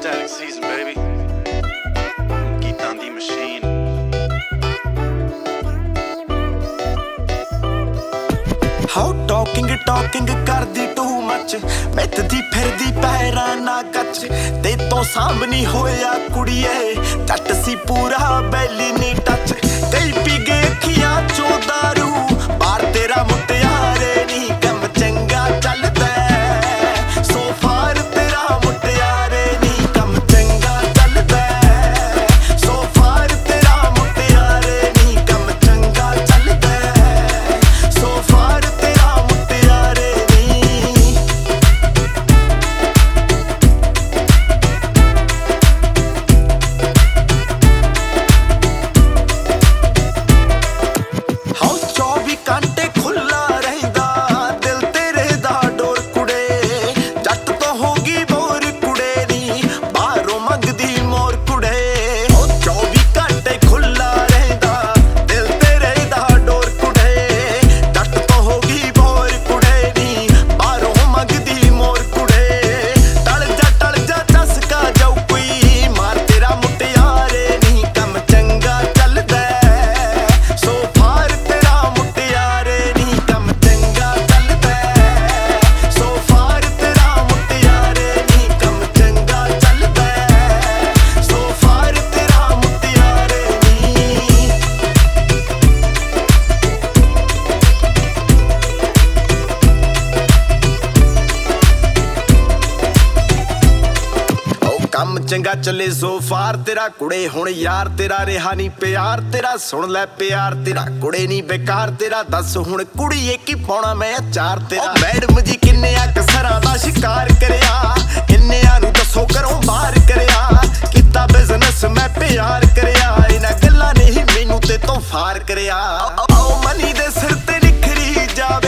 Static season, baby. ਗੀਤਾਂ ਦੀ machine how talking talking ਕਰਦੀ ਟੂ ਮੱਚ ਮਿੱਤਦੀ ਫਿਰਦੀ ਪੈਰਾਂ ਨਾ ਕੱਚ ਤੇ ਤੋਂ ਸਾਹਮਣੀ ਹੋਇਆ ਕੁੜੀਏ। ਟੱਟ ਸੀ ਪੂਰਾ ਬੈਲੀ ਨੀ ਟੱਚ ਕਈ ਪੀਗੇ ਅੱਖੀਆਂ ਕੰਮ ਚੰਗਾ ਚੱਲੇ ਸੋ ਫਾਰ ਤੇਰਾ ਕੁੜੇ ਹੁਣ ਯਾਰ, ਤੇਰਾ ਰਿਹਾ ਨਹੀਂ ਪਿਆਰ, ਤੇਰਾ ਸੁਣ ਲੈ ਪਿਆਰ, ਤੇਰਾ ਕੁੜੇ ਨਹੀਂ ਬੇਕਾਰ, ਤੇਰਾ ਦੱਸ ਹੁਣ ਕੁੜੀਏ ਕੀ ਪਾਉਣਾ ਮੈਂ ਅਚਾਰ, ਤੇਰਾ ਮੈਡਮ ਜੀ ਕਿੰਨੇ ਆ ਕਸਰਾਂ ਦਾ ਸ਼ਿਕਾਰ ਕਰਿਆ ਕਿੰਨੇ ਆ ਨੂੰ ਦੱਸੋ ਕਰੋ ਬਾਹਰ ਕਰਿਆ, ਕੀਤਾ ਬਿਜ਼ਨਸ ਮੈਂ ਪਿਆਰ ਕਰਿਆ, ਇਹਨਾਂ ਗੱਲਾਂ ਨਹੀਂ ਮੈਨੂੰ ਤੇ ਤੋਂ ਫਾਰ ਕਰਿਆ। ਆਓ, ਮਨੀ ਦੇ ਸਿਰ ਤੇ ਨਿਖਰੀ ਜਾਵੇ।